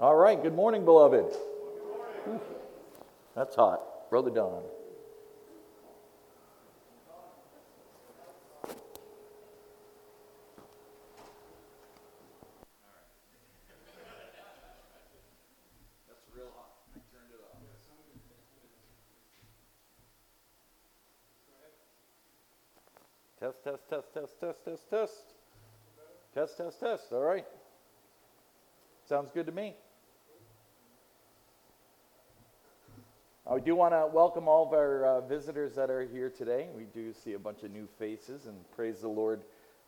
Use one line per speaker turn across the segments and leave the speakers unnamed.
All right, good morning, beloved. Ooh, That's hot. Brother Don. Test, test, test, test, test, test, test. Test, test, test. All right. Sounds good to me. I do want to welcome all of our uh, visitors that are here today. We do see a bunch of new faces, and praise the Lord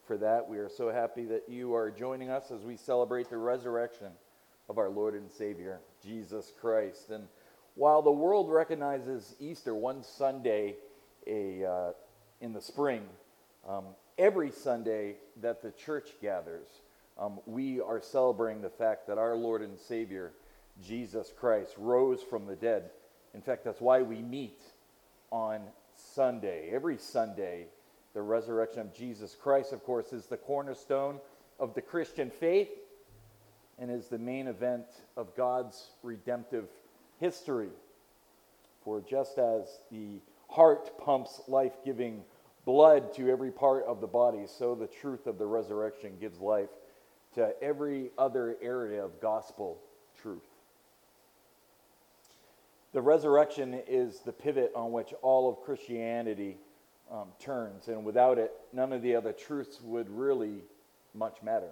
for that. We are so happy that you are joining us as we celebrate the resurrection of our Lord and Savior, Jesus Christ. And while the world recognizes Easter one Sunday a, uh, in the spring, um, every Sunday that the church gathers, um, we are celebrating the fact that our Lord and Savior, Jesus Christ, rose from the dead. In fact, that's why we meet on Sunday. Every Sunday, the resurrection of Jesus Christ, of course, is the cornerstone of the Christian faith and is the main event of God's redemptive history. For just as the heart pumps life giving blood to every part of the body, so the truth of the resurrection gives life to every other area of gospel truth. The resurrection is the pivot on which all of Christianity um, turns, and without it, none of the other truths would really much matter.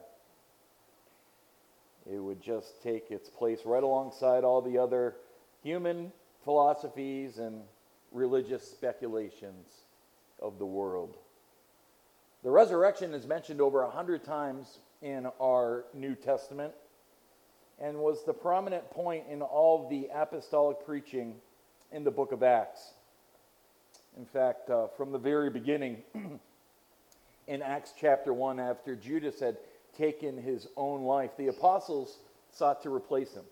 It would just take its place right alongside all the other human philosophies and religious speculations of the world. The resurrection is mentioned over a hundred times in our New Testament and was the prominent point in all of the apostolic preaching in the book of Acts. In fact, uh, from the very beginning, in Acts chapter 1, after Judas had taken his own life, the apostles sought to replace him.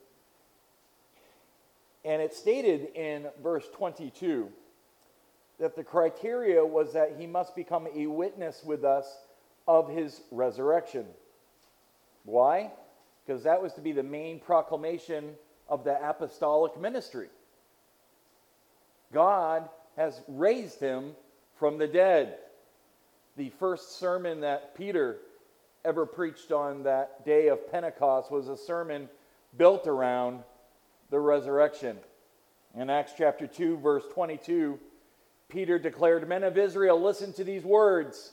And it stated in verse 22 that the criteria was that he must become a witness with us of his resurrection. Why? Because that was to be the main proclamation of the apostolic ministry. God has raised him from the dead. The first sermon that Peter ever preached on that day of Pentecost was a sermon built around the resurrection. In Acts chapter 2, verse 22, Peter declared, Men of Israel, listen to these words.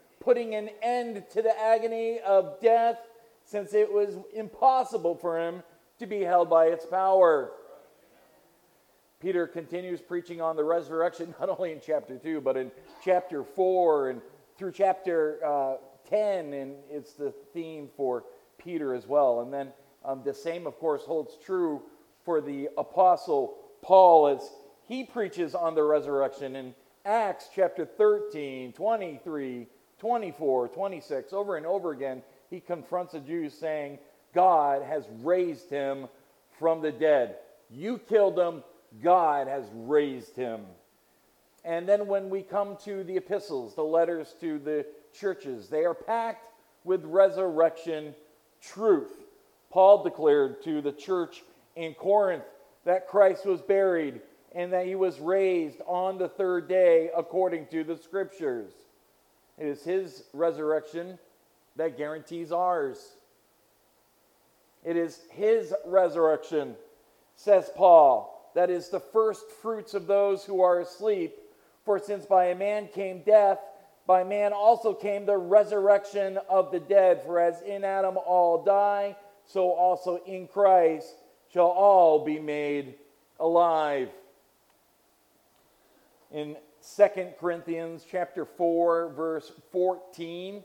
putting an end to the agony of death, since it was impossible for him to be held by its power. Peter continues preaching on the resurrection, not only in chapter 2, but in chapter 4 and through chapter uh, 10, and it's the theme for Peter as well. And then um, the same, of course, holds true for the apostle Paul as he preaches on the resurrection in Acts chapter 13, 23, 24, 26, over and over again, he confronts the Jews saying, God has raised him from the dead. You killed him, God has raised him. And then when we come to the epistles, the letters to the churches, they are packed with resurrection truth. Paul declared to the church in Corinth that Christ was buried and that he was raised on the third day according to the scriptures. It is his resurrection that guarantees ours. It is his resurrection, says Paul, that is the first fruits of those who are asleep. For since by a man came death, by man also came the resurrection of the dead. For as in Adam all die, so also in Christ shall all be made alive. In Second Corinthians chapter 4 verse 14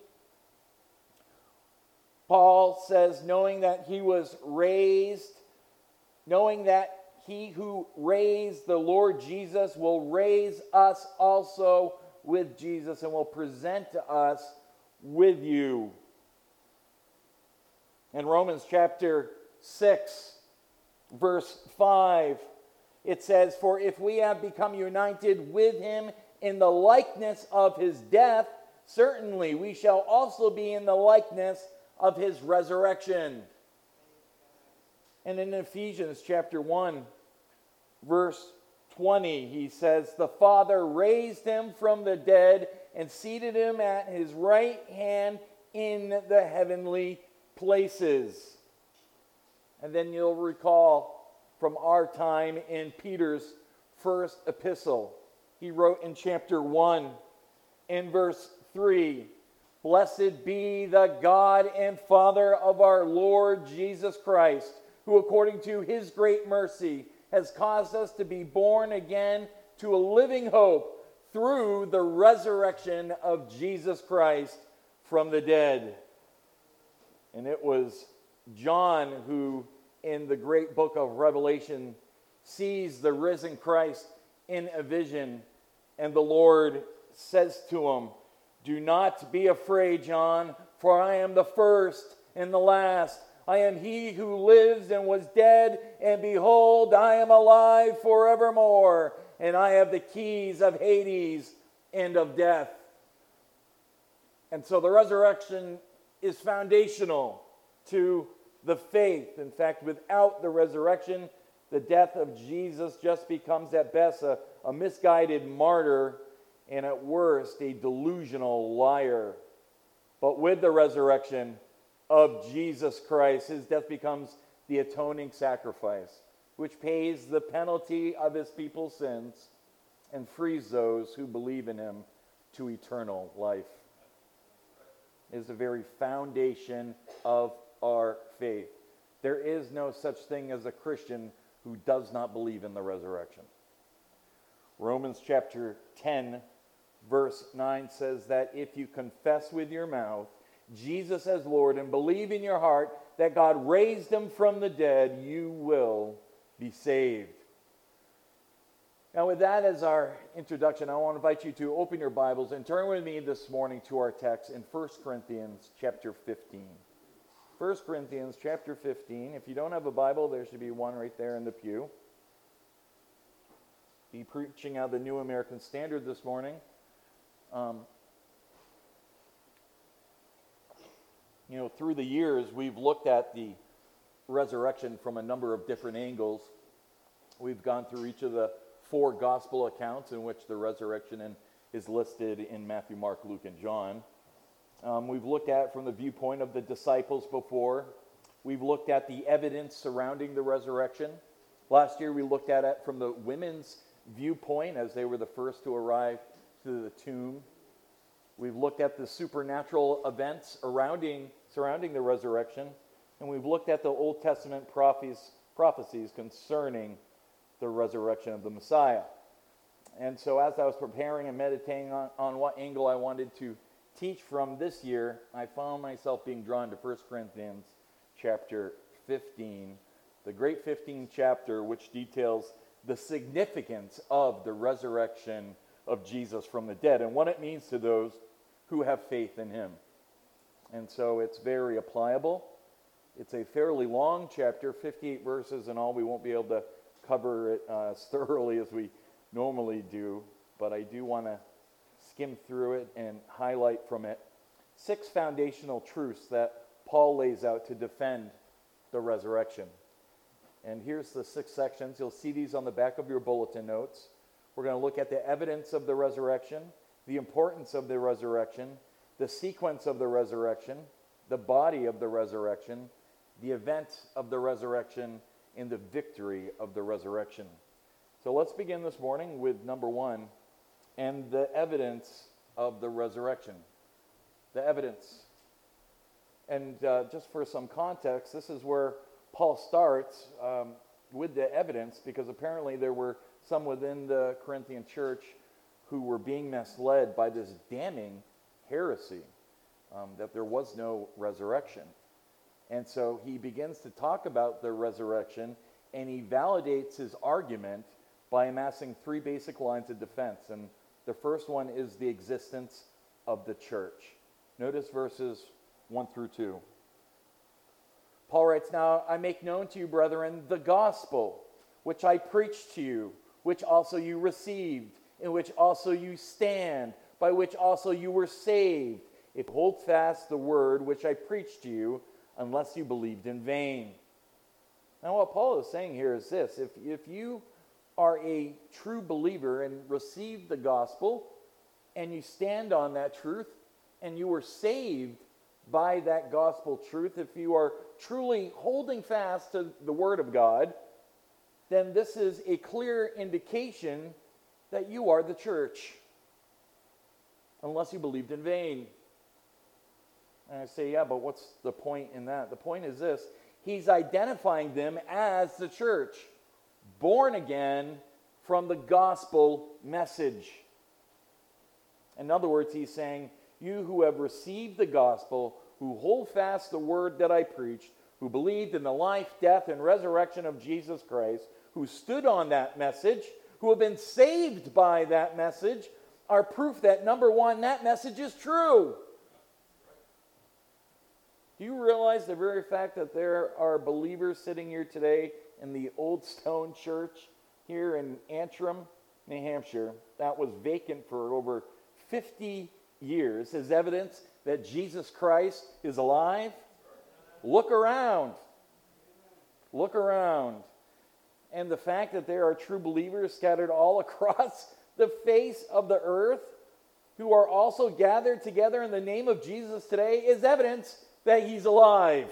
Paul says knowing that he was raised knowing that he who raised the Lord Jesus will raise us also with Jesus and will present to us with you. In Romans chapter 6, verse 5, it says, For if we have become united with him in the likeness of his death, certainly we shall also be in the likeness of his resurrection. And in Ephesians chapter 1, verse 20, he says, The Father raised him from the dead and seated him at his right hand in the heavenly places. And then you'll recall from our time in Peter's first epistle, he wrote in chapter 1, in verse 3 Blessed be the God and Father of our Lord Jesus Christ, who according to his great mercy has caused us to be born again to a living hope through the resurrection of Jesus Christ from the dead. And it was John who, in the great book of Revelation, sees the risen Christ in a vision, and the Lord says to him, Do not be afraid, John, for I am the first and the last. I am he who lives and was dead, and behold, I am alive forevermore, and I have the keys of Hades and of death. And so the resurrection is foundational to the faith. In fact, without the resurrection, the death of Jesus just becomes at best a, a misguided martyr and at worst a delusional liar. But with the resurrection, of Jesus Christ. His death becomes the atoning sacrifice, which pays the penalty of his people's sins and frees those who believe in him to eternal life. It is the very foundation of our faith. There is no such thing as a Christian who does not believe in the resurrection. Romans chapter 10, verse 9 says that if you confess with your mouth Jesus as Lord and believe in your heart that God raised him from the dead, you will be saved. Now, with that as our introduction, I want to invite you to open your Bibles and turn with me this morning to our text in 1 Corinthians chapter 15. 1 Corinthians chapter 15. If you don't have a Bible, there should be one right there in the pew. Be preaching out the New American Standard this morning. Um, you know, through the years, we've looked at the resurrection from a number of different angles. We've gone through each of the four gospel accounts in which the resurrection is listed in Matthew, Mark, Luke, and John. Um, we've looked at it from the viewpoint of the disciples before. We've looked at the evidence surrounding the resurrection. Last year, we looked at it from the women's viewpoint as they were the first to arrive to the tomb We've looked at the supernatural events surrounding, surrounding the resurrection, and we've looked at the Old Testament prophecies, prophecies concerning the resurrection of the Messiah. And so, as I was preparing and meditating on, on what angle I wanted to teach from this year, I found myself being drawn to 1 Corinthians chapter 15, the great 15 chapter, which details the significance of the resurrection of Jesus from the dead and what it means to those who have faith in him. And so it's very applicable. It's a fairly long chapter, 58 verses and all. We won't be able to cover it uh, as thoroughly as we normally do, but I do want to skim through it and highlight from it six foundational truths that Paul lays out to defend the resurrection. And here's the six sections. You'll see these on the back of your bulletin notes. We're going to look at the evidence of the resurrection the importance of the resurrection, the sequence of the resurrection, the body of the resurrection, the event of the resurrection, and the victory of the resurrection. So let's begin this morning with number one and the evidence of the resurrection. The evidence. And uh, just for some context, this is where Paul starts um, with the evidence because apparently there were some within the Corinthian church who were being misled by this damning heresy um, that there was no resurrection. And so he begins to talk about the resurrection and he validates his argument by amassing three basic lines of defense. And the first one is the existence of the church. Notice verses 1 through 2. Paul writes, Now I make known to you, brethren, the gospel which I preached to you, which also you received, in which also you stand, by which also you were saved, if hold fast the word which I preached to you, unless you believed in vain. Now, what Paul is saying here is this if, if you are a true believer and receive the gospel, and you stand on that truth, and you were saved by that gospel truth, if you are truly holding fast to the Word of God, then this is a clear indication that you are the church, unless you believed in vain. And I say, yeah, but what's the point in that? The point is this He's identifying them as the church, born again from the gospel message. In other words, he's saying, You who have received the gospel, who hold fast the word that I preached, who believed in the life, death, and resurrection of Jesus Christ, who stood on that message, who have been saved by that message, are proof that number one, that message is true. Do you realize the very fact that there are believers sitting here today in the Old Stone Church here in Antrim, New Hampshire, that was vacant for over 50 years is evidence that Jesus Christ is alive? Look around. Look around. And the fact that there are true believers scattered all across the face of the earth who are also gathered together in the name of Jesus today is evidence that he's alive.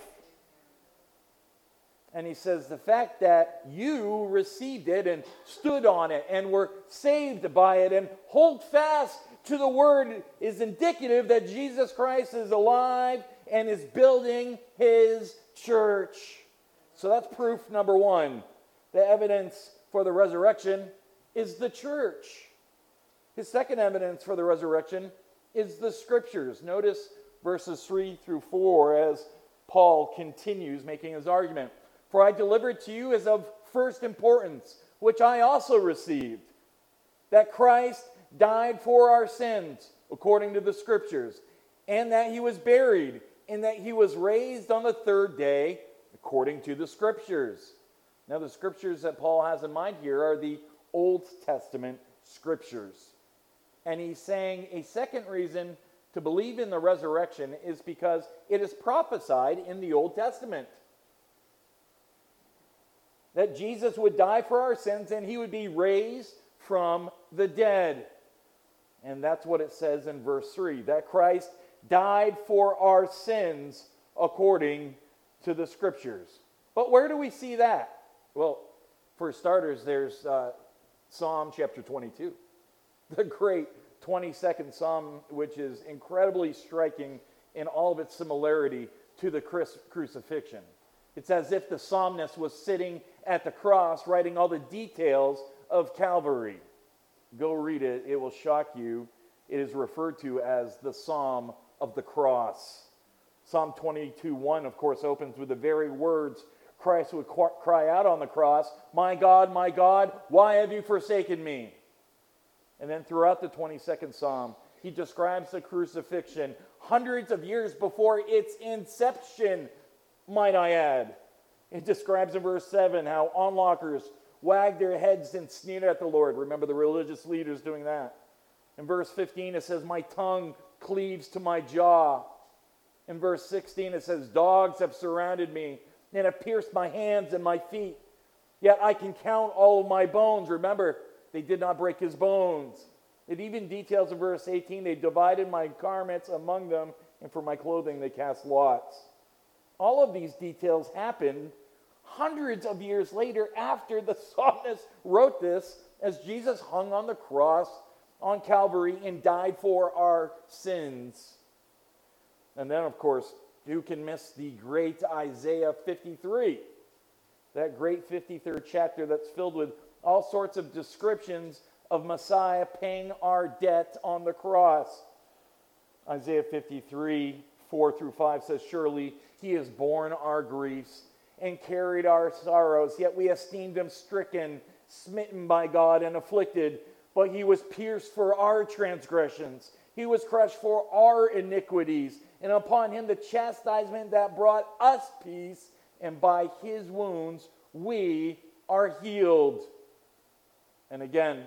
And he says, the fact that you received it and stood on it and were saved by it and hold fast to the word is indicative that Jesus Christ is alive and is building his church. So that's proof number one. The evidence for the resurrection is the church. His second evidence for the resurrection is the scriptures. Notice verses 3 through 4 as Paul continues making his argument. For I delivered to you as of first importance, which I also received, that Christ died for our sins, according to the scriptures, and that he was buried, and that he was raised on the third day, according to the scriptures. Now, the scriptures that Paul has in mind here are the Old Testament scriptures. And he's saying a second reason to believe in the resurrection is because it is prophesied in the Old Testament that Jesus would die for our sins and he would be raised from the dead. And that's what it says in verse 3 that Christ died for our sins according to the scriptures. But where do we see that? Well, for starters, there's uh, Psalm chapter 22, the great 22nd Psalm, which is incredibly striking in all of its similarity to the crucifixion. It's as if the psalmist was sitting at the cross writing all the details of Calvary. Go read it, it will shock you. It is referred to as the Psalm of the Cross. Psalm 22 1, of course, opens with the very words Christ would cry out on the cross, My God, my God, why have you forsaken me? And then throughout the 22nd Psalm, he describes the crucifixion hundreds of years before its inception, might I add. It describes in verse 7 how onlookers wagged their heads and sneered at the Lord. Remember the religious leaders doing that. In verse 15, it says, My tongue cleaves to my jaw. In verse 16, it says, Dogs have surrounded me and have pierced my hands and my feet. Yet I can count all of my bones. Remember, they did not break his bones. It even details in verse 18 they divided my garments among them, and for my clothing they cast lots. All of these details happened hundreds of years later after the psalmist wrote this as Jesus hung on the cross on Calvary and died for our sins. And then, of course, who can miss the great Isaiah 53? That great 53rd chapter that's filled with all sorts of descriptions of Messiah paying our debt on the cross. Isaiah 53, 4 through 5 says, Surely he has borne our griefs and carried our sorrows. Yet we esteemed him stricken, smitten by God, and afflicted. But he was pierced for our transgressions, he was crushed for our iniquities. And upon him the chastisement that brought us peace, and by his wounds we are healed. And again,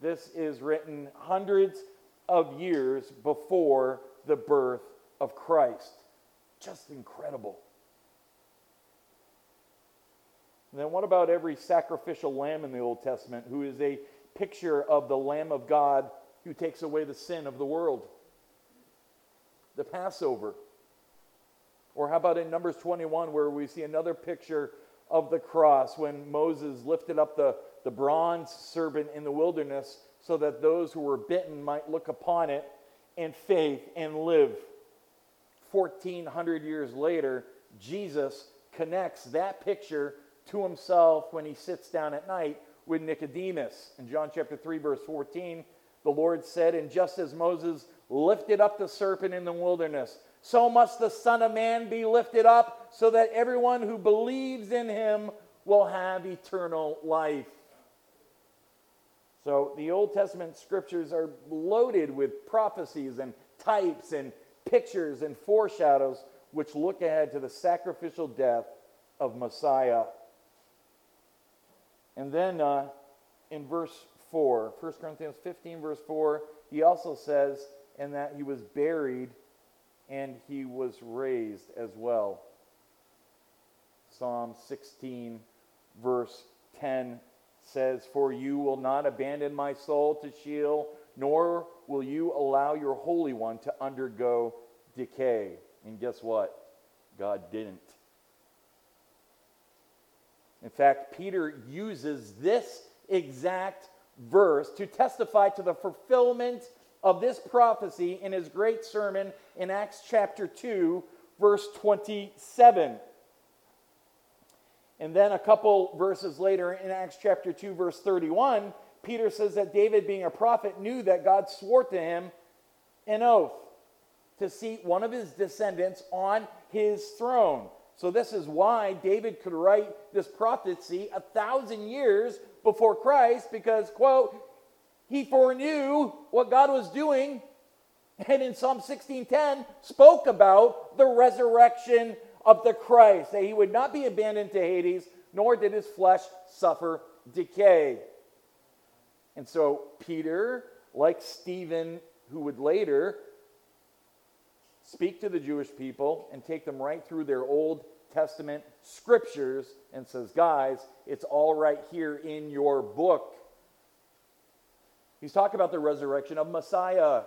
this is written hundreds of years before the birth of Christ. Just incredible. And then, what about every sacrificial lamb in the Old Testament who is a picture of the Lamb of God who takes away the sin of the world? The Passover. Or how about in Numbers 21, where we see another picture of the cross when Moses lifted up the, the bronze serpent in the wilderness so that those who were bitten might look upon it in faith and live. 1400 years later, Jesus connects that picture to himself when he sits down at night with Nicodemus. In John chapter 3, verse 14, the Lord said, And just as Moses lifted up the serpent in the wilderness, so must the Son of Man be lifted up, so that everyone who believes in him will have eternal life. So the Old Testament scriptures are loaded with prophecies and types and pictures and foreshadows which look ahead to the sacrificial death of Messiah. And then uh, in verse 4, 1 Corinthians 15, verse 4, he also says, and that he was buried and he was raised as well. Psalm 16, verse 10 says, For you will not abandon my soul to Sheol, nor will you allow your Holy One to undergo decay. And guess what? God didn't. In fact, Peter uses this exact verse to testify to the fulfillment of this prophecy in his great sermon in Acts chapter 2, verse 27. And then a couple verses later in Acts chapter 2, verse 31, Peter says that David, being a prophet, knew that God swore to him an oath to seat one of his descendants on his throne. So, this is why David could write this prophecy a thousand years before Christ, because, quote, he foreknew what God was doing, and in Psalm 16:10 spoke about the resurrection of the Christ, that he would not be abandoned to Hades, nor did his flesh suffer decay. And so Peter, like Stephen, who would later speak to the Jewish people and take them right through their Old Testament scriptures and says, Guys, it's all right here in your book. He's talking about the resurrection of Messiah.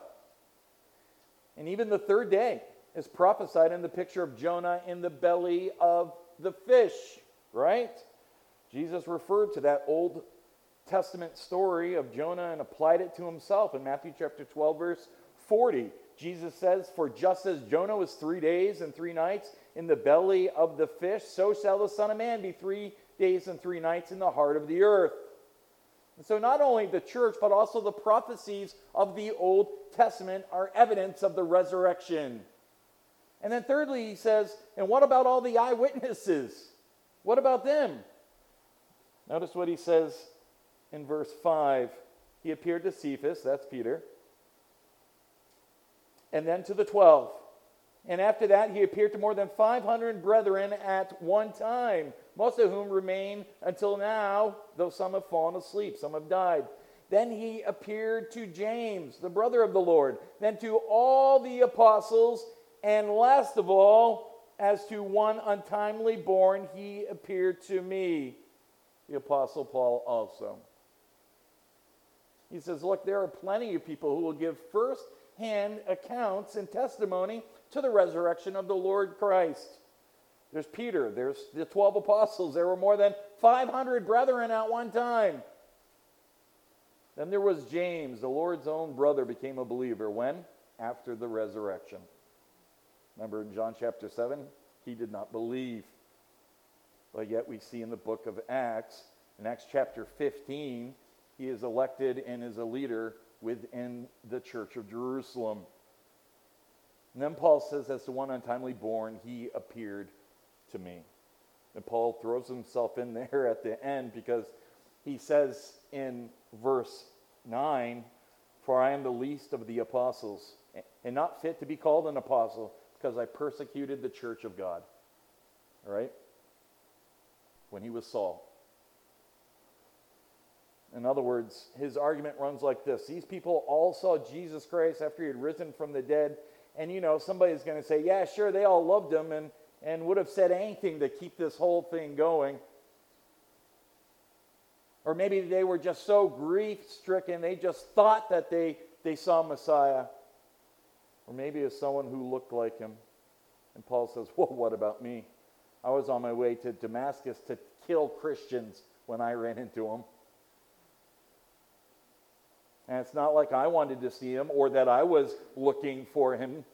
And even the third day is prophesied in the picture of Jonah in the belly of the fish, right? Jesus referred to that Old Testament story of Jonah and applied it to himself in Matthew chapter 12, verse 40. Jesus says, For just as Jonah was three days and three nights in the belly of the fish, so shall the Son of Man be three days and three nights in the heart of the earth. And so, not only the church, but also the prophecies of the Old Testament are evidence of the resurrection. And then, thirdly, he says, and what about all the eyewitnesses? What about them? Notice what he says in verse 5. He appeared to Cephas, that's Peter, and then to the 12. And after that, he appeared to more than 500 brethren at one time, most of whom remain until now, though some have fallen asleep, some have died. Then he appeared to James, the brother of the Lord, then to all the apostles, and last of all, as to one untimely born, he appeared to me, the apostle Paul also. He says, Look, there are plenty of people who will give first hand accounts and testimony to the resurrection of the Lord Christ. There's Peter, there's the 12 apostles. There were more than 500 brethren at one time. Then there was James, the Lord's own brother, became a believer. When? After the resurrection. Remember in John chapter 7? He did not believe. But yet we see in the book of Acts, in Acts chapter 15, he is elected and is a leader within the church of Jerusalem. And then Paul says, as the one untimely born, he appeared to me. And Paul throws himself in there at the end because he says in verse 9, For I am the least of the apostles, and not fit to be called an apostle, because I persecuted the church of God. All right? When he was Saul. In other words, his argument runs like this These people all saw Jesus Christ after he had risen from the dead. And you know, somebody's going to say, Yeah, sure, they all loved him and, and would have said anything to keep this whole thing going. Or maybe they were just so grief stricken, they just thought that they, they saw Messiah. Or maybe as someone who looked like him. And Paul says, Well, what about me? I was on my way to Damascus to kill Christians when I ran into them. And it's not like I wanted to see him or that I was looking for him.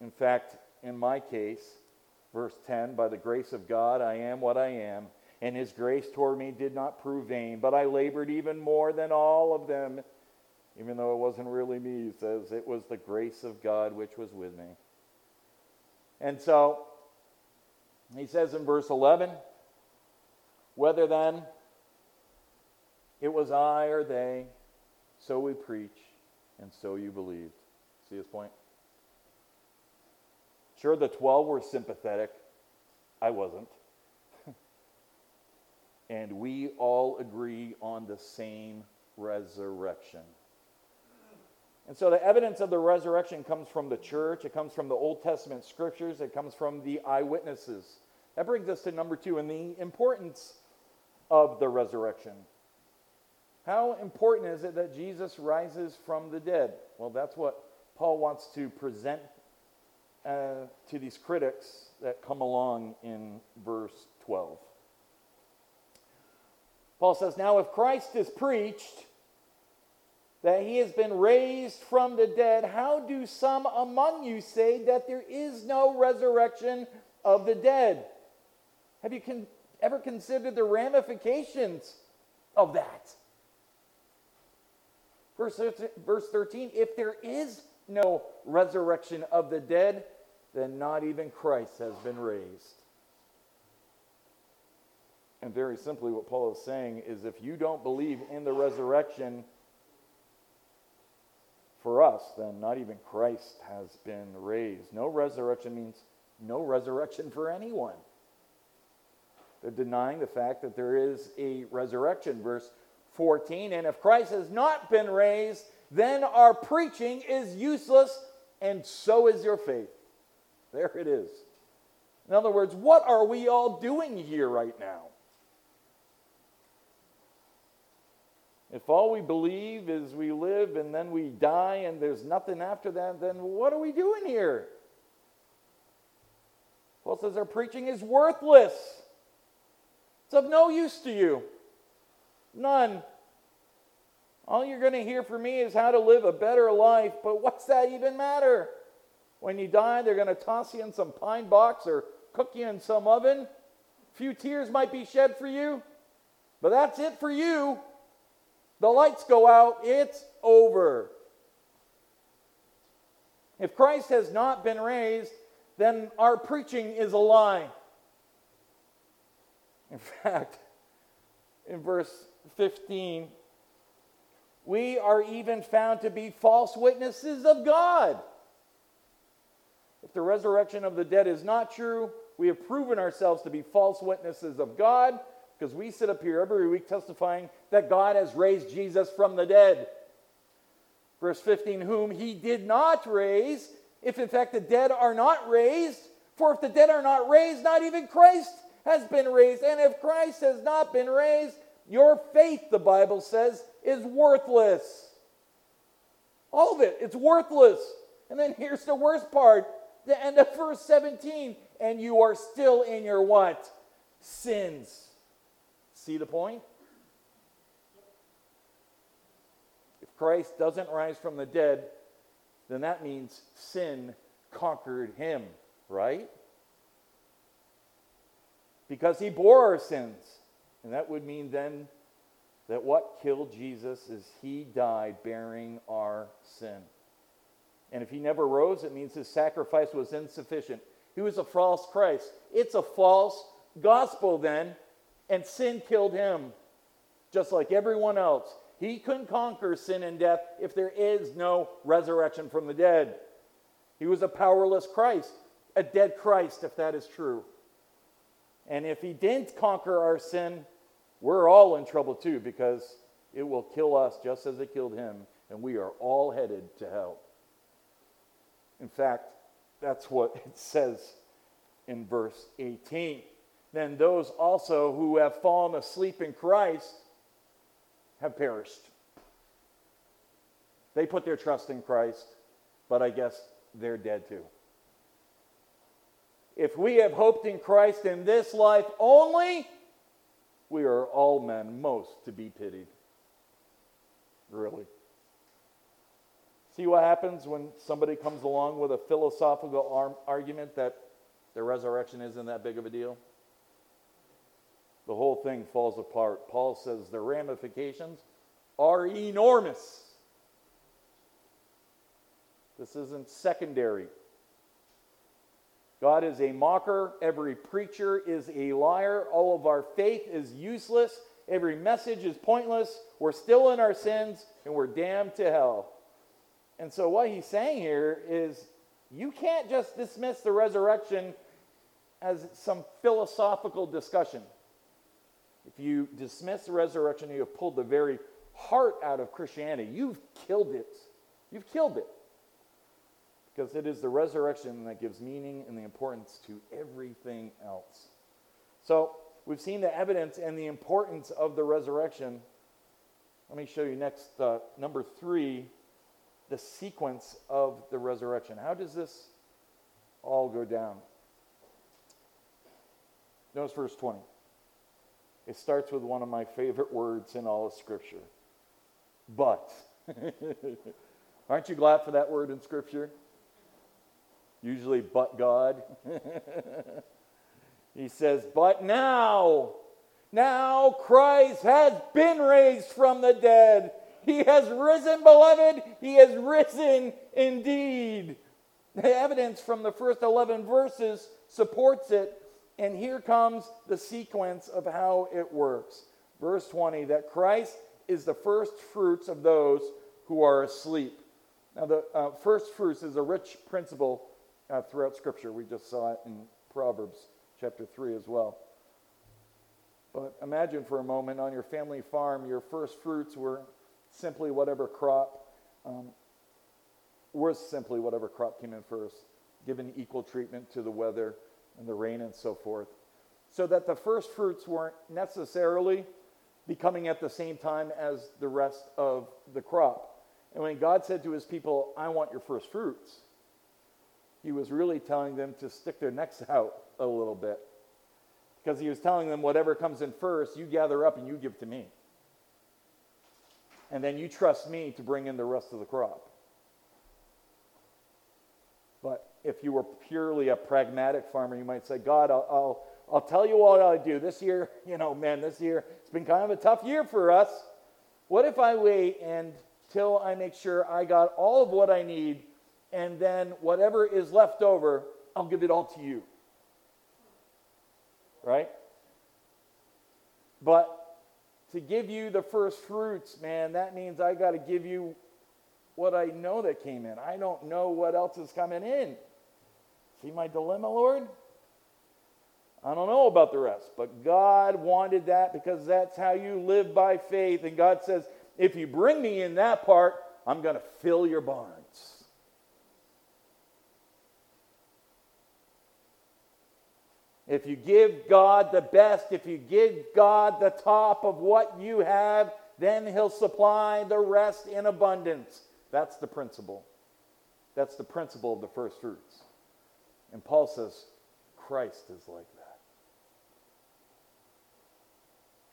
In fact, in my case, verse 10 by the grace of God, I am what I am, and his grace toward me did not prove vain, but I labored even more than all of them, even though it wasn't really me, he says, it was the grace of God which was with me. And so, he says in verse 11, whether then it was I or they, so we preach, and so you believed. See his point? Sure, the 12 were sympathetic. I wasn't. and we all agree on the same resurrection. And so the evidence of the resurrection comes from the church, it comes from the Old Testament scriptures, it comes from the eyewitnesses. That brings us to number two and the importance of the resurrection. How important is it that Jesus rises from the dead? Well, that's what Paul wants to present uh, to these critics that come along in verse 12. Paul says, Now, if Christ is preached that he has been raised from the dead, how do some among you say that there is no resurrection of the dead? Have you con- ever considered the ramifications of that? Verse, verse 13 if there is no resurrection of the dead, then not even Christ has been raised. And very simply, what Paul is saying is if you don't believe in the resurrection for us, then not even Christ has been raised. No resurrection means no resurrection for anyone. They're denying the fact that there is a resurrection. Verse 14. And if Christ has not been raised, then our preaching is useless, and so is your faith. There it is. In other words, what are we all doing here right now? If all we believe is we live and then we die and there's nothing after that, then what are we doing here? Paul says our preaching is worthless. It's of no use to you. None. All you're going to hear from me is how to live a better life, but what's that even matter? When you die, they're going to toss you in some pine box or cook you in some oven. A few tears might be shed for you, but that's it for you. The lights go out, it's over. If Christ has not been raised, then our preaching is a lie. In fact, in verse 15, we are even found to be false witnesses of God. If the resurrection of the dead is not true, we have proven ourselves to be false witnesses of God because we sit up here every week testifying that God has raised Jesus from the dead. Verse 15, whom he did not raise, if in fact the dead are not raised, for if the dead are not raised, not even Christ has been raised. And if Christ has not been raised, your faith, the Bible says, is worthless. All of it, it's worthless. And then here's the worst part the end of verse 17. And you are still in your what? Sins. See the point? If Christ doesn't rise from the dead, then that means sin conquered him, right? Because he bore our sins. And that would mean then that what killed Jesus is he died bearing our sin. And if he never rose, it means his sacrifice was insufficient. He was a false Christ. It's a false gospel then, and sin killed him, just like everyone else. He couldn't conquer sin and death if there is no resurrection from the dead. He was a powerless Christ, a dead Christ, if that is true. And if he didn't conquer our sin, we're all in trouble too because it will kill us just as it killed him, and we are all headed to hell. In fact, that's what it says in verse 18. Then those also who have fallen asleep in Christ have perished. They put their trust in Christ, but I guess they're dead too. If we have hoped in Christ in this life only, we are all men most to be pitied. Really. See what happens when somebody comes along with a philosophical argument that the resurrection isn't that big of a deal? The whole thing falls apart. Paul says the ramifications are enormous. This isn't secondary. God is a mocker. Every preacher is a liar. All of our faith is useless. Every message is pointless. We're still in our sins and we're damned to hell. And so, what he's saying here is you can't just dismiss the resurrection as some philosophical discussion. If you dismiss the resurrection, you have pulled the very heart out of Christianity. You've killed it. You've killed it. Because it is the resurrection that gives meaning and the importance to everything else. So, we've seen the evidence and the importance of the resurrection. Let me show you next, uh, number three, the sequence of the resurrection. How does this all go down? Notice verse 20. It starts with one of my favorite words in all of Scripture. But. Aren't you glad for that word in Scripture? Usually, but God. he says, But now, now Christ has been raised from the dead. He has risen, beloved. He has risen indeed. The evidence from the first 11 verses supports it. And here comes the sequence of how it works. Verse 20 that Christ is the first fruits of those who are asleep. Now, the uh, first fruits is a rich principle uh, throughout Scripture. We just saw it in Proverbs chapter 3 as well. But imagine for a moment on your family farm, your first fruits were simply whatever crop, um, was simply whatever crop came in first, given equal treatment to the weather and the rain and so forth. So that the first fruits weren't necessarily becoming at the same time as the rest of the crop. And when God said to his people, I want your first fruits, he was really telling them to stick their necks out a little bit. Because he was telling them, whatever comes in first, you gather up and you give to me. And then you trust me to bring in the rest of the crop. But if you were purely a pragmatic farmer, you might say, God, I'll, I'll, I'll tell you what I'll do. This year, you know, man, this year, it's been kind of a tough year for us. What if I wait until I make sure I got all of what I need, and then whatever is left over, I'll give it all to you? Right? But to give you the first fruits, man, that means I got to give you what I know that came in. I don't know what else is coming in. See my dilemma, Lord? I don't know about the rest, but God wanted that because that's how you live by faith. And God says, if you bring me in that part, I'm going to fill your barns. If you give God the best, if you give God the top of what you have, then He'll supply the rest in abundance. That's the principle. That's the principle of the first fruits. And Paul says, Christ is like that.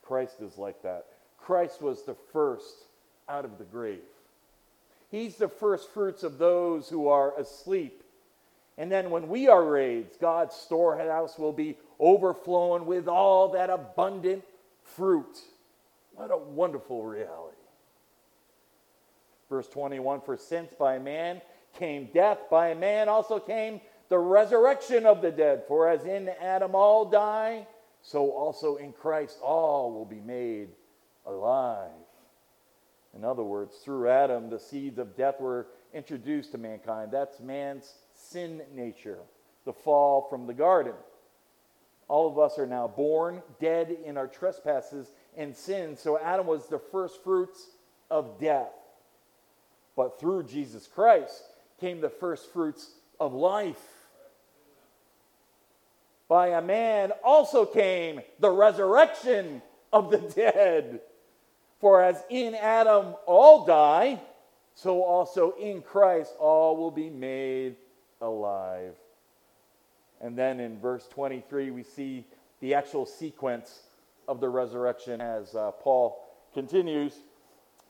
Christ is like that. Christ was the first out of the grave. He's the first fruits of those who are asleep. And then when we are raised, God's storehouse will be overflowing with all that abundant fruit. What a wonderful reality. Verse 21 For since by man came death, by man also came the resurrection of the dead. For as in Adam all die, so also in Christ all will be made alive. In other words, through Adam, the seeds of death were introduced to mankind. That's man's sin nature, the fall from the garden. All of us are now born dead in our trespasses and sins. So Adam was the first fruits of death. But through Jesus Christ came the first fruits of life. By a man also came the resurrection of the dead. For as in Adam all die, so also in Christ all will be made alive. And then in verse 23, we see the actual sequence of the resurrection as uh, Paul continues.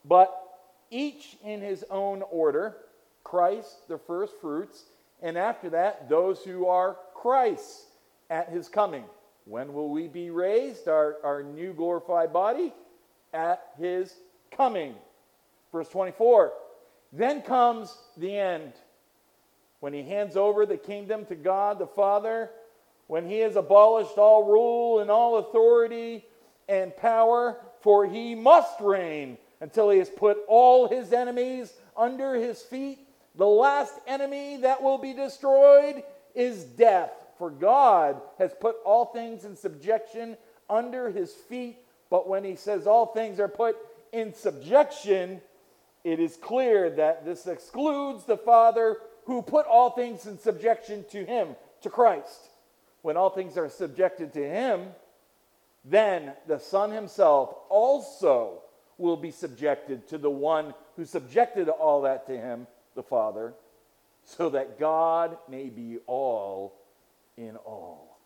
But each in his own order Christ, the first fruits, and after that, those who are Christ's at his coming. When will we be raised, our, our new glorified body? At his coming. Verse 24. Then comes the end when he hands over the kingdom to God the Father, when he has abolished all rule and all authority and power, for he must reign until he has put all his enemies under his feet. The last enemy that will be destroyed is death, for God has put all things in subjection under his feet. But when he says all things are put in subjection, it is clear that this excludes the Father who put all things in subjection to him, to Christ. When all things are subjected to him, then the Son himself also will be subjected to the one who subjected all that to him, the Father, so that God may be all in all.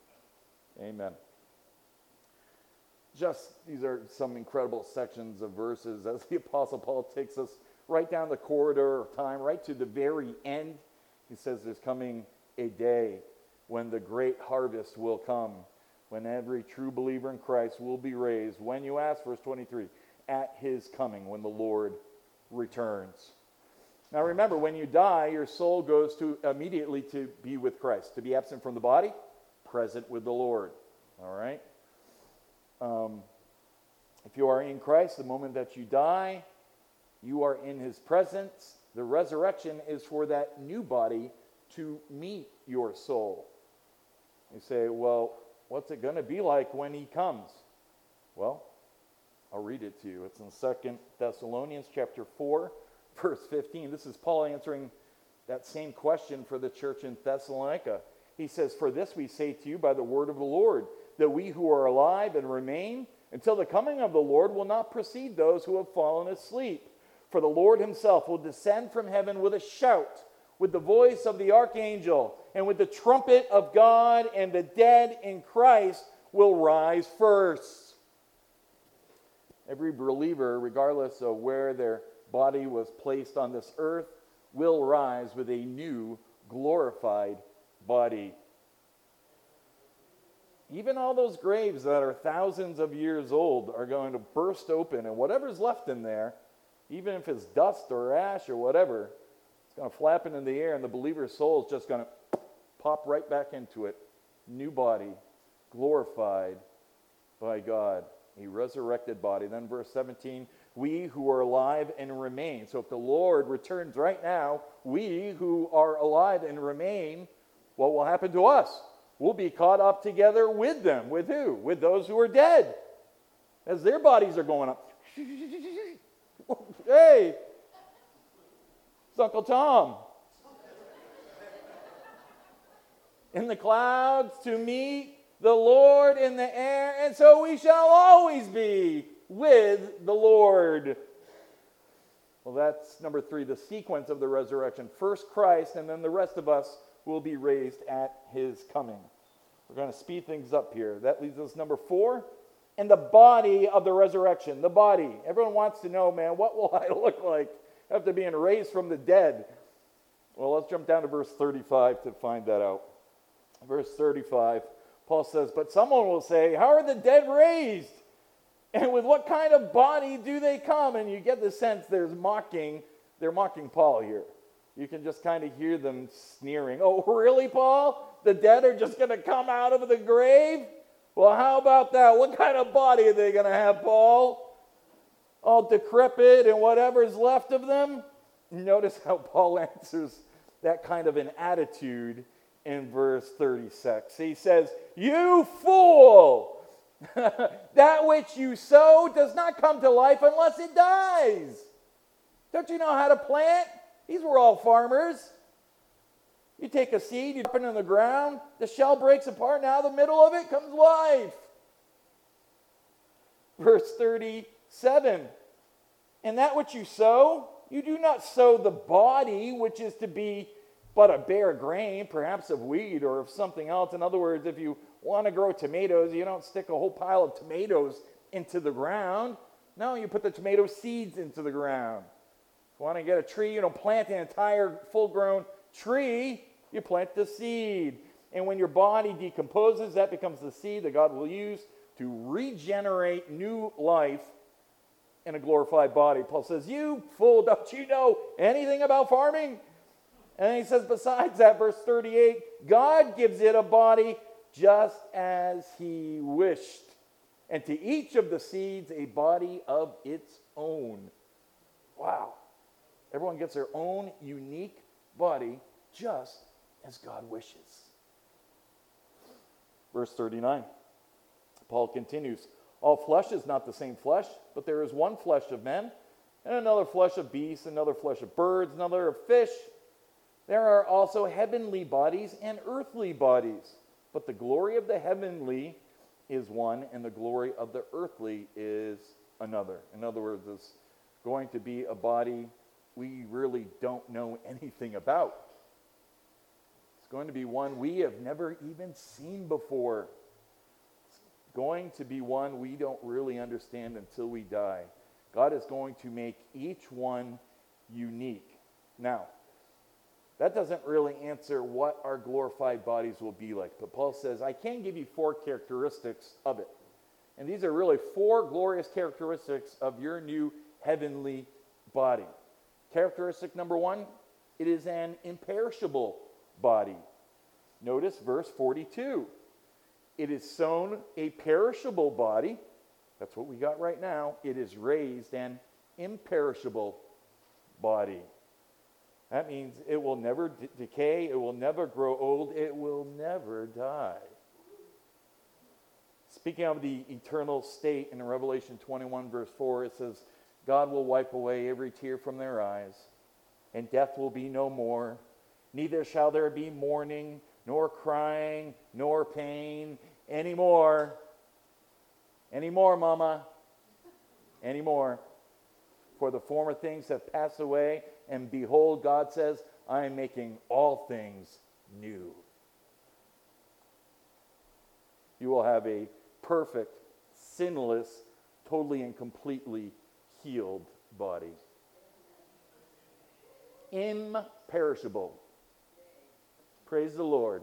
Amen. Just these are some incredible sections of verses as the Apostle Paul takes us right down the corridor of time, right to the very end he says there's coming a day when the great harvest will come, when every true believer in Christ will be raised. When you ask, verse 23, at his coming, when the Lord returns. Now remember, when you die, your soul goes to immediately to be with Christ. To be absent from the body, present with the Lord. All right? Um, if you are in Christ, the moment that you die, you are in his presence the resurrection is for that new body to meet your soul. You say, well, what's it going to be like when he comes? Well, I'll read it to you. It's in Second Thessalonians chapter 4, verse 15. This is Paul answering that same question for the church in Thessalonica. He says, For this we say to you by the word of the Lord, that we who are alive and remain until the coming of the Lord will not precede those who have fallen asleep. For the Lord himself will descend from heaven with a shout, with the voice of the archangel, and with the trumpet of God, and the dead in Christ will rise first. Every believer, regardless of where their body was placed on this earth, will rise with a new glorified body. Even all those graves that are thousands of years old are going to burst open, and whatever's left in there even if it's dust or ash or whatever, it's going to flap into the air, and the believer's soul is just going to pop right back into it. New body, glorified by God, a resurrected body. Then, verse 17, we who are alive and remain. So, if the Lord returns right now, we who are alive and remain, what will happen to us? We'll be caught up together with them. With who? With those who are dead. As their bodies are going up. Hey, it's Uncle Tom. in the clouds to meet the Lord in the air, and so we shall always be with the Lord. Well, that's number three, the sequence of the resurrection. First Christ, and then the rest of us will be raised at his coming. We're going to speed things up here. That leads us number four, and the body of the resurrection. The body. Everyone wants to know, man, what will I look like after being raised from the dead? Well, let's jump down to verse 35 to find that out. Verse 35, Paul says, But someone will say, How are the dead raised? And with what kind of body do they come? And you get the sense there's mocking, they're mocking Paul here. You can just kind of hear them sneering. Oh, really, Paul? The dead are just going to come out of the grave? Well, how about that? What kind of body are they going to have, Paul? All decrepit and whatever's left of them? Notice how Paul answers that kind of an attitude in verse 36. He says, You fool! that which you sow does not come to life unless it dies. Don't you know how to plant? These were all farmers. You take a seed, you drop it in the ground, the shell breaks apart, now the middle of it comes life. Verse 37 And that which you sow, you do not sow the body, which is to be but a bare grain, perhaps of wheat or of something else. In other words, if you want to grow tomatoes, you don't stick a whole pile of tomatoes into the ground. No, you put the tomato seeds into the ground. If you want to get a tree, you don't plant an entire full grown tree, you plant the seed. And when your body decomposes, that becomes the seed that God will use to regenerate new life in a glorified body. Paul says, You fool, don't you know anything about farming? And he says, besides that, verse 38, God gives it a body just as he wished, and to each of the seeds a body of its own. Wow. Everyone gets their own unique body just as God wishes. Verse 39, Paul continues All flesh is not the same flesh, but there is one flesh of men, and another flesh of beasts, another flesh of birds, another of fish. There are also heavenly bodies and earthly bodies. But the glory of the heavenly is one, and the glory of the earthly is another. In other words, it's going to be a body we really don't know anything about. Going to be one we have never even seen before. It's going to be one we don't really understand until we die. God is going to make each one unique. Now, that doesn't really answer what our glorified bodies will be like. But Paul says, I can give you four characteristics of it. And these are really four glorious characteristics of your new heavenly body. Characteristic number one it is an imperishable body. Notice verse 42. It is sown a perishable body. That's what we got right now. It is raised an imperishable body. That means it will never d- decay, it will never grow old, it will never die. Speaking of the eternal state in Revelation 21, verse 4, it says, God will wipe away every tear from their eyes, and death will be no more. Neither shall there be mourning, nor crying, nor pain anymore. Anymore, Mama. Anymore. For the former things have passed away, and behold, God says, I am making all things new. You will have a perfect, sinless, totally and completely healed body. Imperishable. Praise the Lord.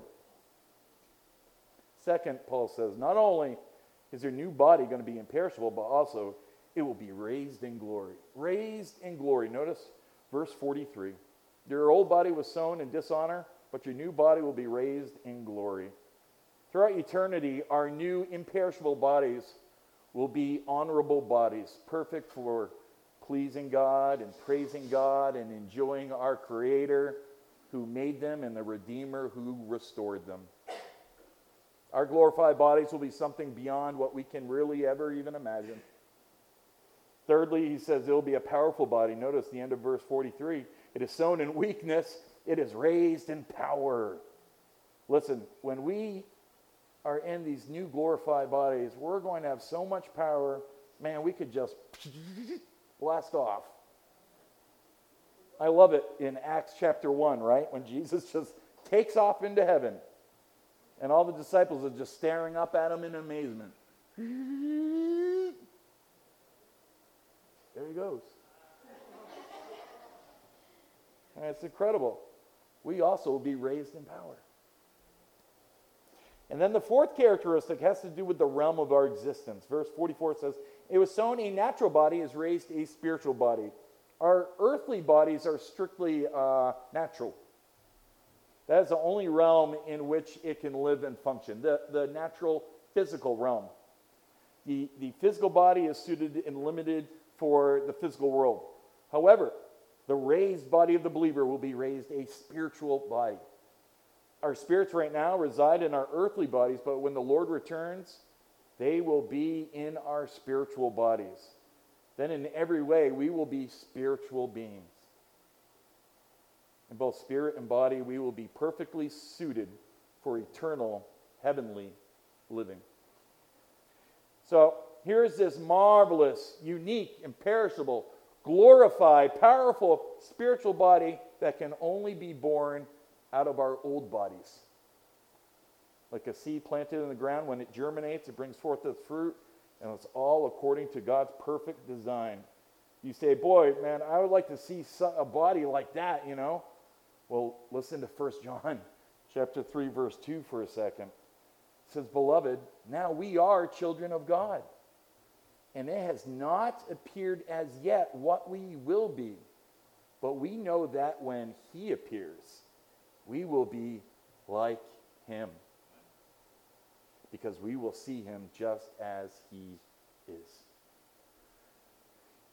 Second, Paul says, not only is your new body going to be imperishable, but also it will be raised in glory. Raised in glory. Notice verse 43. Your old body was sown in dishonor, but your new body will be raised in glory. Throughout eternity, our new imperishable bodies will be honorable bodies, perfect for pleasing God and praising God and enjoying our Creator who made them and the Redeemer who restored them. Our glorified bodies will be something beyond what we can really ever even imagine. Thirdly, he says it will be a powerful body. Notice the end of verse 43. It is sown in weakness, it is raised in power. Listen, when we are in these new glorified bodies, we're going to have so much power, man, we could just blast off. I love it in Acts chapter 1, right? When Jesus just takes off into heaven, and all the disciples are just staring up at him in amazement. There he goes. and it's incredible. We also will be raised in power. And then the fourth characteristic has to do with the realm of our existence. Verse 44 says, It was sown a natural body is raised a spiritual body. Our earthly bodies are strictly uh, natural. That is the only realm in which it can live and function, the, the natural physical realm. The, the physical body is suited and limited for the physical world. However, the raised body of the believer will be raised a spiritual body. Our spirits right now reside in our earthly bodies, but when the Lord returns, they will be in our spiritual bodies. Then, in every way, we will be spiritual beings. In both spirit and body, we will be perfectly suited for eternal heavenly living. So, here's this marvelous, unique, imperishable, glorified, powerful spiritual body that can only be born out of our old bodies. Like a seed planted in the ground, when it germinates, it brings forth its fruit, and it's all according to God's perfect design. You say, Boy, man, I would like to see a body like that, you know? Well, listen to 1 John chapter 3, verse 2 for a second. It says, Beloved, now we are children of God. And it has not appeared as yet what we will be. But we know that when he appears, we will be like him because we will see him just as he is.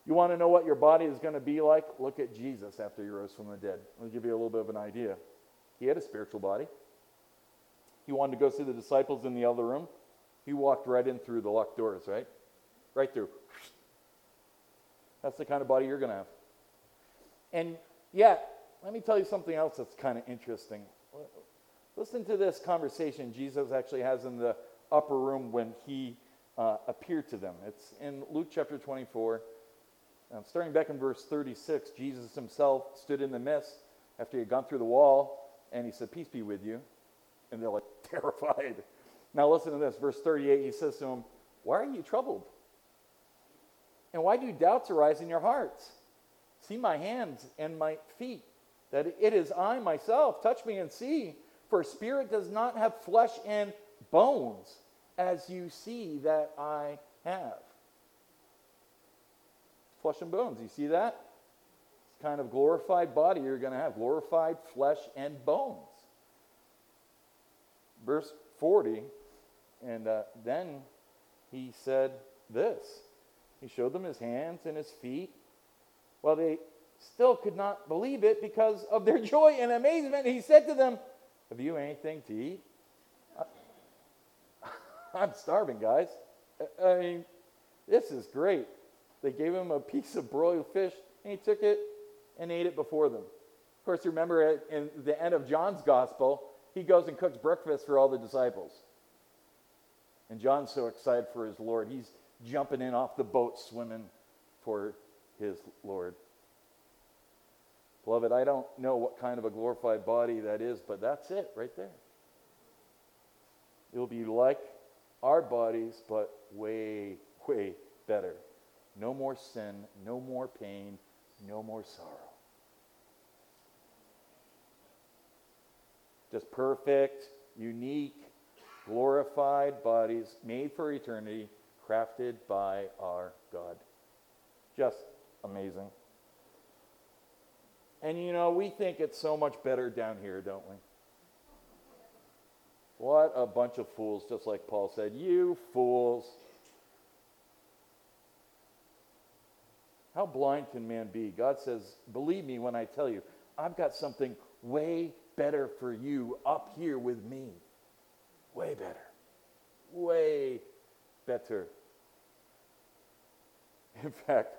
You want to know what your body is going to be like? Look at Jesus after he rose from the dead. I'll give you a little bit of an idea. He had a spiritual body. He wanted to go see the disciples in the other room. He walked right in through the locked doors, right? Right through. That's the kind of body you're going to have. And yet, let me tell you something else that's kind of interesting. Listen to this conversation Jesus actually has in the upper room when he uh, appeared to them. It's in Luke chapter 24. Um, starting back in verse 36, Jesus himself stood in the midst after he had gone through the wall, and he said, Peace be with you. And they're like terrified. Now listen to this. Verse 38, he says to them, Why are you troubled? And why do doubts arise in your hearts? See my hands and my feet, that it is I myself. Touch me and see. For spirit does not have flesh and bones, as you see that I have. Flesh and bones, you see that? It's kind of glorified body you're going to have glorified flesh and bones. Verse 40, and uh, then he said this He showed them his hands and his feet. Well, they still could not believe it because of their joy and amazement. He said to them, Have you anything to eat? I'm starving, guys. I mean, this is great. They gave him a piece of broiled fish, and he took it and ate it before them. Of course, remember in the end of John's gospel, he goes and cooks breakfast for all the disciples. And John's so excited for his Lord. He's jumping in off the boat, swimming for his Lord. Beloved, I don't know what kind of a glorified body that is, but that's it right there. It will be like our bodies, but way, way better. No more sin, no more pain, no more sorrow. Just perfect, unique, glorified bodies made for eternity, crafted by our God. Just amazing. And you know, we think it's so much better down here, don't we? What a bunch of fools, just like Paul said. You fools. How blind can man be? God says, Believe me when I tell you, I've got something way better for you up here with me. Way better. Way better. In fact,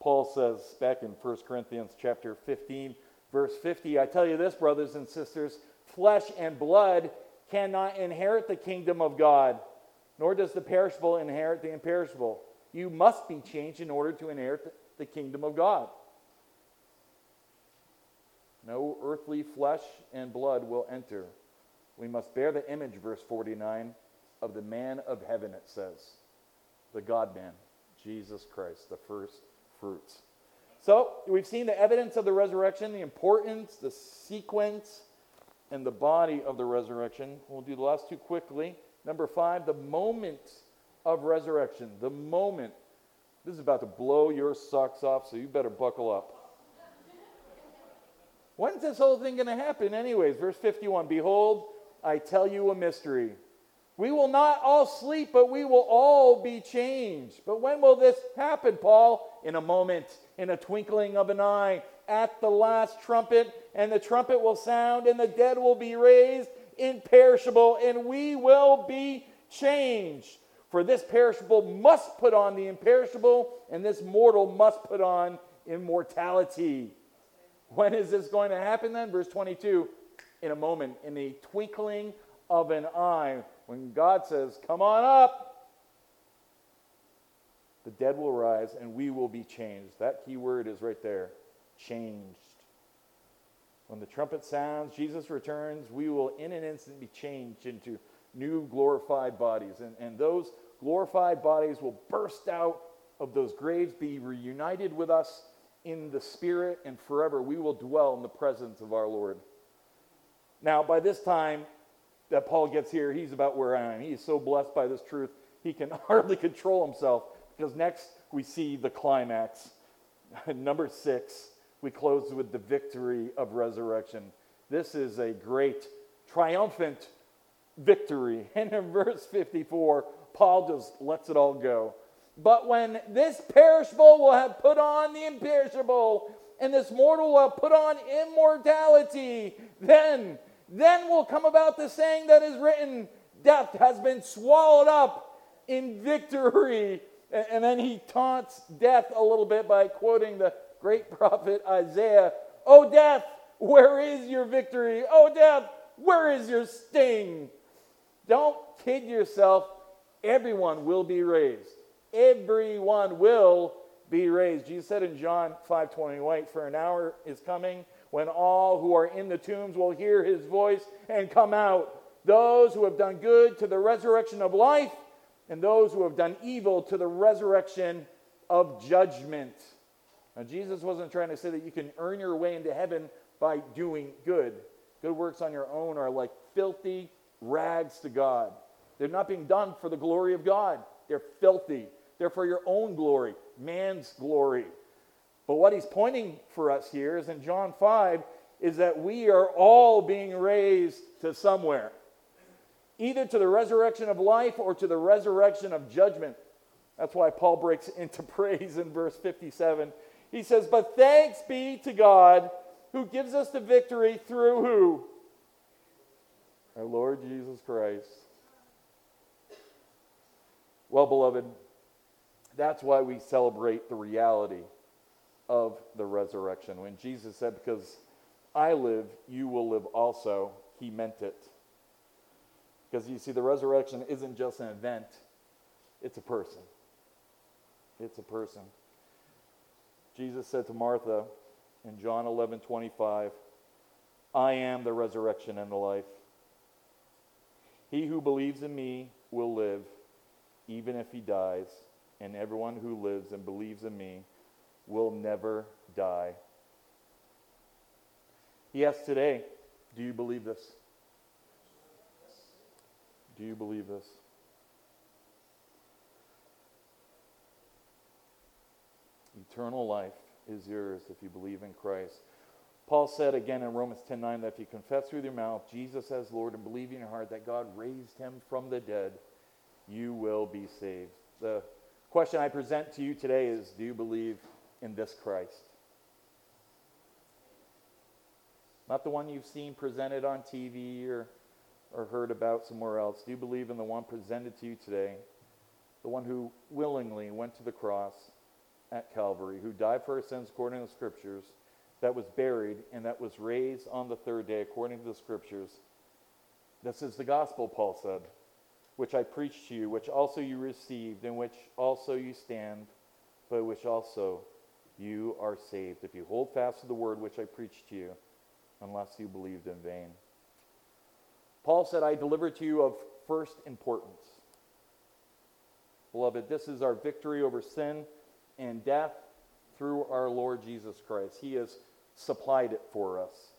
Paul says back in 1 Corinthians chapter 15, verse 50, I tell you this, brothers and sisters, flesh and blood cannot inherit the kingdom of God, nor does the perishable inherit the imperishable. You must be changed in order to inherit the kingdom of God. No earthly flesh and blood will enter. We must bear the image, verse 49, of the man of heaven, it says, the God man, Jesus Christ, the first fruits. So we've seen the evidence of the resurrection, the importance, the sequence, and the body of the resurrection. We'll do the last two quickly. Number five, the moment of resurrection. The moment. This is about to blow your socks off, so you better buckle up. When's this whole thing going to happen, anyways? Verse 51 Behold, I tell you a mystery. We will not all sleep, but we will all be changed. But when will this happen, Paul? In a moment, in a twinkling of an eye, at the last trumpet, and the trumpet will sound, and the dead will be raised imperishable, and we will be changed. For this perishable must put on the imperishable, and this mortal must put on immortality. When is this going to happen then? Verse 22 in a moment, in the twinkling of an eye, when God says, Come on up, the dead will rise and we will be changed. That key word is right there changed. When the trumpet sounds, Jesus returns, we will in an instant be changed into new glorified bodies. And, and those glorified bodies will burst out of those graves, be reunited with us in the Spirit, and forever we will dwell in the presence of our Lord. Now, by this time that Paul gets here, he's about where I am. He is so blessed by this truth, he can hardly control himself because next we see the climax. Number six, we close with the victory of resurrection. This is a great, triumphant victory. And in verse 54, Paul just lets it all go. But when this perishable will have put on the imperishable, and this mortal will have put on immortality, then, then will come about the saying that is written, death has been swallowed up in victory. And then he taunts death a little bit by quoting the great prophet Isaiah, Oh, death, where is your victory? Oh, death, where is your sting? Don't kid yourself. Everyone will be raised. Everyone will be raised. Jesus said in John 5:20, "Wait, for an hour is coming when all who are in the tombs will hear his voice and come out. Those who have done good to the resurrection of life, and those who have done evil to the resurrection of judgment." Now, Jesus wasn't trying to say that you can earn your way into heaven by doing good. Good works on your own are like filthy rags to God. They're not being done for the glory of God. They're filthy. They're for your own glory, man's glory. But what he's pointing for us here is in John 5 is that we are all being raised to somewhere, either to the resurrection of life or to the resurrection of judgment. That's why Paul breaks into praise in verse 57. He says, But thanks be to God who gives us the victory through who? Our Lord Jesus Christ. Well, beloved, that's why we celebrate the reality of the resurrection. When Jesus said, Because I live, you will live also, he meant it. Because you see, the resurrection isn't just an event, it's a person. It's a person. Jesus said to Martha in John 11 25, I am the resurrection and the life. He who believes in me will live, even if he dies, and everyone who lives and believes in me will never die. He asks today, Do you believe this? Do you believe this? Eternal life is yours if you believe in Christ. Paul said again in Romans 10:9 that if you confess with your mouth Jesus as Lord and believe in your heart that God raised him from the dead, you will be saved. The question I present to you today is do you believe in this Christ? Not the one you've seen presented on TV or, or heard about somewhere else. Do you believe in the one presented to you today? The one who willingly went to the cross at Calvary, who died for our sins according to the scriptures that was buried and that was raised on the third day according to the scriptures. This is the gospel, Paul said, which I preached to you, which also you received, in which also you stand, by which also you are saved, if you hold fast to the word which I preached to you, unless you believed in vain. Paul said, I deliver to you of first importance. Beloved, this is our victory over sin and death through our Lord Jesus Christ. He has supplied it for us.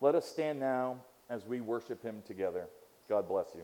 Let us stand now as we worship him together. God bless you.